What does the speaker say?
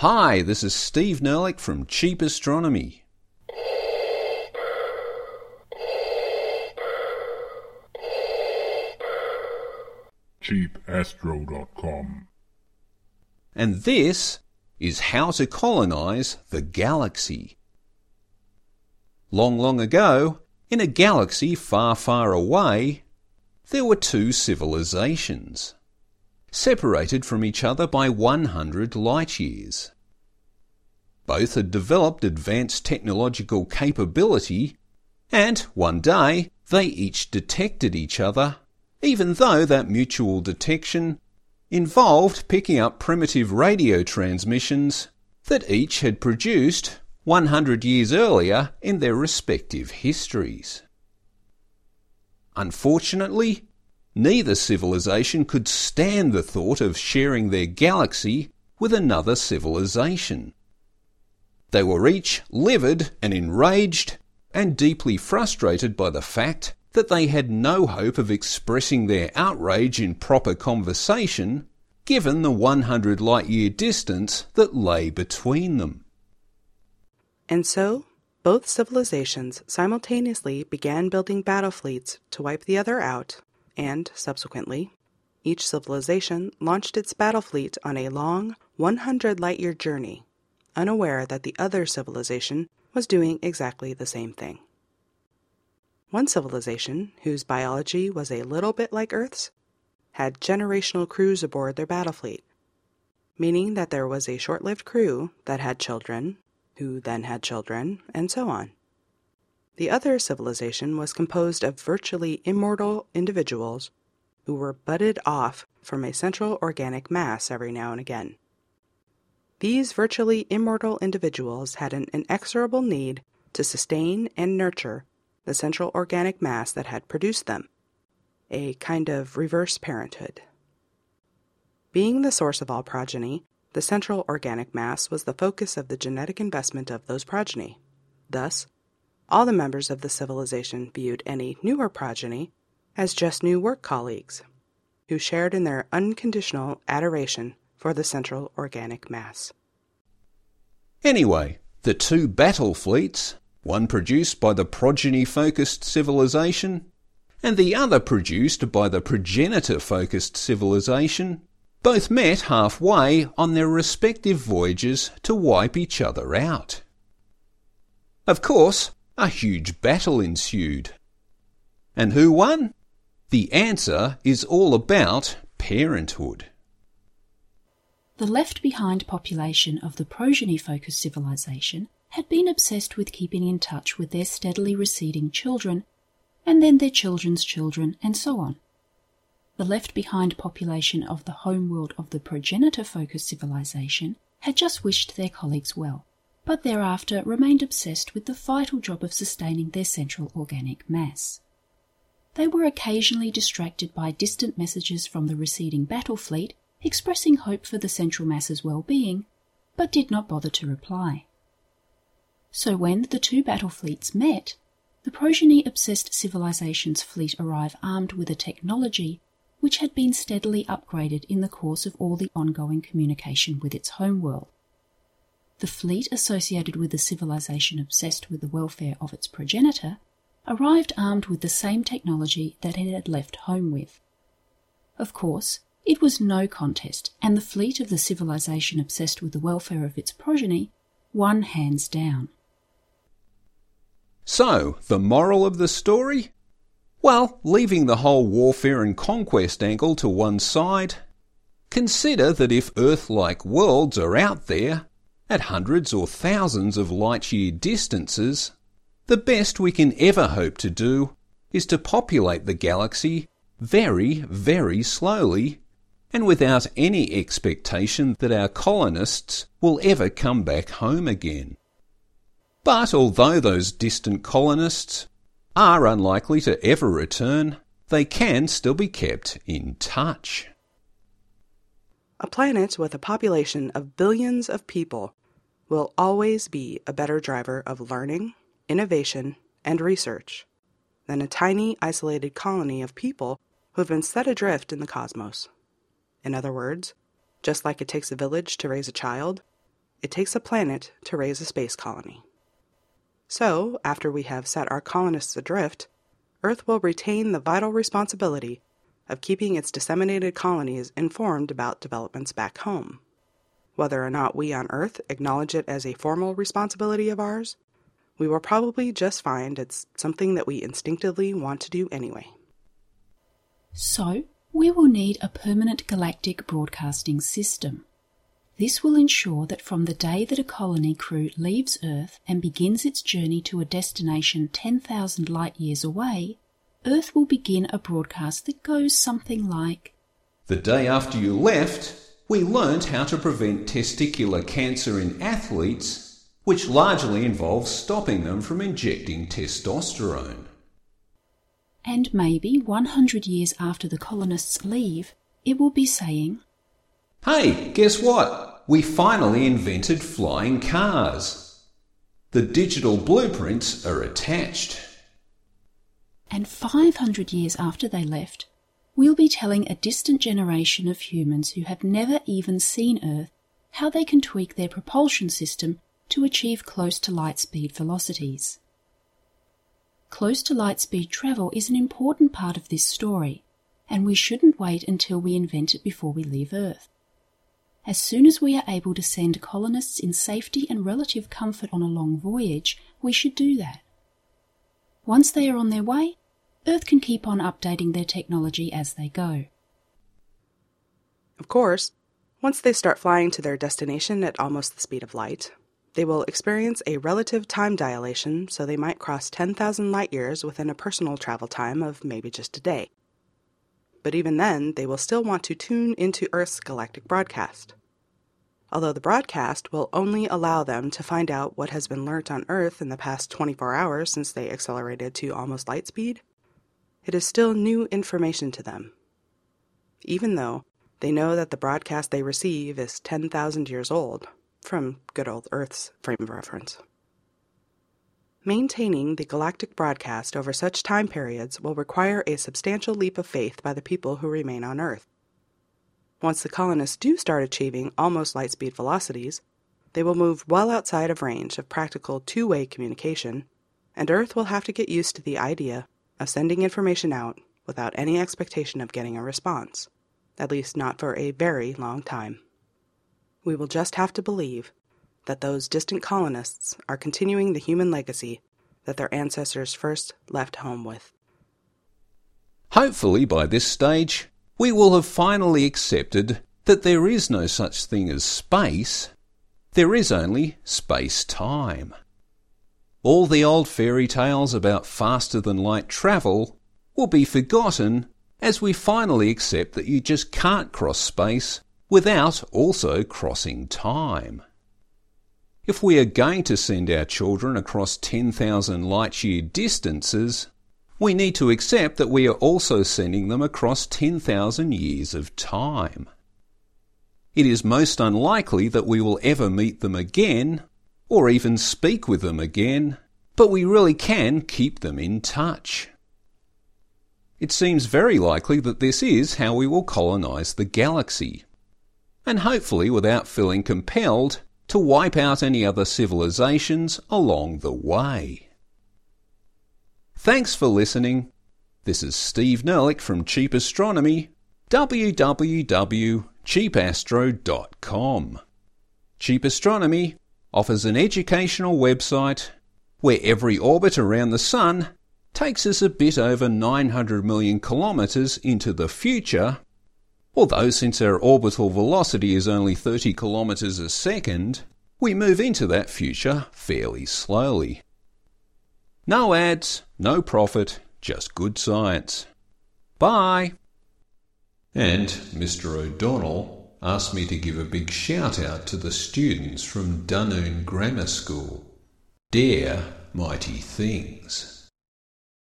Hi, this is Steve Nerlich from Cheap Astronomy. cheapastro.com. And this is how to colonize the galaxy. Long, long ago, in a galaxy far, far away, there were two civilizations, separated from each other by 100 light years. Both had developed advanced technological capability, and one day they each detected each other even though that mutual detection involved picking up primitive radio transmissions that each had produced 100 years earlier in their respective histories. Unfortunately, neither civilization could stand the thought of sharing their galaxy with another civilization. They were each livid and enraged and deeply frustrated by the fact that they had no hope of expressing their outrage in proper conversation, given the 100 light year distance that lay between them. And so, both civilizations simultaneously began building battle fleets to wipe the other out, and, subsequently, each civilization launched its battle fleet on a long 100 light year journey, unaware that the other civilization was doing exactly the same thing. One civilization, whose biology was a little bit like Earth's, had generational crews aboard their battle fleet, meaning that there was a short lived crew that had children, who then had children, and so on. The other civilization was composed of virtually immortal individuals who were budded off from a central organic mass every now and again. These virtually immortal individuals had an inexorable need to sustain and nurture the central organic mass that had produced them, a kind of reverse parenthood. Being the source of all progeny, the central organic mass was the focus of the genetic investment of those progeny. Thus, all the members of the civilization viewed any newer progeny as just new work colleagues, who shared in their unconditional adoration for the central organic mass. Anyway, the two battle fleets one produced by the progeny focused civilization, and the other produced by the progenitor focused civilization, both met halfway on their respective voyages to wipe each other out. Of course, a huge battle ensued. And who won? The answer is all about parenthood. The left behind population of the progeny focused civilization had been obsessed with keeping in touch with their steadily receding children, and then their children's children, and so on. The left behind population of the homeworld of the progenitor focused civilization had just wished their colleagues well, but thereafter remained obsessed with the vital job of sustaining their central organic mass. They were occasionally distracted by distant messages from the receding battle fleet expressing hope for the central mass's well being, but did not bother to reply. So when the two battle fleets met, the progeny obsessed civilization's fleet arrived armed with a technology which had been steadily upgraded in the course of all the ongoing communication with its homeworld. The fleet associated with the civilization obsessed with the welfare of its progenitor arrived armed with the same technology that it had left home with. Of course, it was no contest, and the fleet of the civilization obsessed with the welfare of its progeny won hands down. So, the moral of the story? Well, leaving the whole warfare and conquest angle to one side, consider that if Earth like worlds are out there, at hundreds or thousands of light year distances, the best we can ever hope to do is to populate the galaxy very, very slowly and without any expectation that our colonists will ever come back home again. But although those distant colonists are unlikely to ever return, they can still be kept in touch. A planet with a population of billions of people will always be a better driver of learning, innovation, and research than a tiny, isolated colony of people who have been set adrift in the cosmos. In other words, just like it takes a village to raise a child, it takes a planet to raise a space colony. So, after we have set our colonists adrift, Earth will retain the vital responsibility of keeping its disseminated colonies informed about developments back home. Whether or not we on Earth acknowledge it as a formal responsibility of ours, we will probably just find it's something that we instinctively want to do anyway. So, we will need a permanent galactic broadcasting system. This will ensure that from the day that a colony crew leaves Earth and begins its journey to a destination 10,000 light years away, Earth will begin a broadcast that goes something like The day after you left, we learnt how to prevent testicular cancer in athletes, which largely involves stopping them from injecting testosterone. And maybe 100 years after the colonists leave, it will be saying, Hey, guess what? We finally invented flying cars. The digital blueprints are attached. And 500 years after they left, we'll be telling a distant generation of humans who have never even seen Earth how they can tweak their propulsion system to achieve close to light speed velocities. Close to light speed travel is an important part of this story, and we shouldn't wait until we invent it before we leave Earth. As soon as we are able to send colonists in safety and relative comfort on a long voyage, we should do that. Once they are on their way, Earth can keep on updating their technology as they go. Of course, once they start flying to their destination at almost the speed of light, they will experience a relative time dilation, so they might cross 10,000 light years within a personal travel time of maybe just a day. But even then, they will still want to tune into Earth's galactic broadcast. Although the broadcast will only allow them to find out what has been learnt on Earth in the past 24 hours since they accelerated to almost light speed, it is still new information to them. Even though they know that the broadcast they receive is 10,000 years old, from good old Earth's frame of reference. Maintaining the galactic broadcast over such time periods will require a substantial leap of faith by the people who remain on Earth. Once the colonists do start achieving almost light speed velocities, they will move well outside of range of practical two way communication, and Earth will have to get used to the idea of sending information out without any expectation of getting a response, at least not for a very long time. We will just have to believe that those distant colonists are continuing the human legacy that their ancestors first left home with. Hopefully, by this stage, we will have finally accepted that there is no such thing as space, there is only space time. All the old fairy tales about faster than light travel will be forgotten as we finally accept that you just can't cross space without also crossing time. If we are going to send our children across 10,000 light year distances, we need to accept that we are also sending them across 10,000 years of time. It is most unlikely that we will ever meet them again, or even speak with them again, but we really can keep them in touch. It seems very likely that this is how we will colonize the galaxy, and hopefully without feeling compelled to wipe out any other civilizations along the way. Thanks for listening. This is Steve Nerlich from Cheap Astronomy, www.cheapastro.com. Cheap Astronomy offers an educational website where every orbit around the Sun takes us a bit over 900 million kilometres into the future, although since our orbital velocity is only 30 kilometres a second, we move into that future fairly slowly. No ads, no profit, just good science. Bye! And Mr. O'Donnell asked me to give a big shout out to the students from Dunoon Grammar School. Dare mighty things.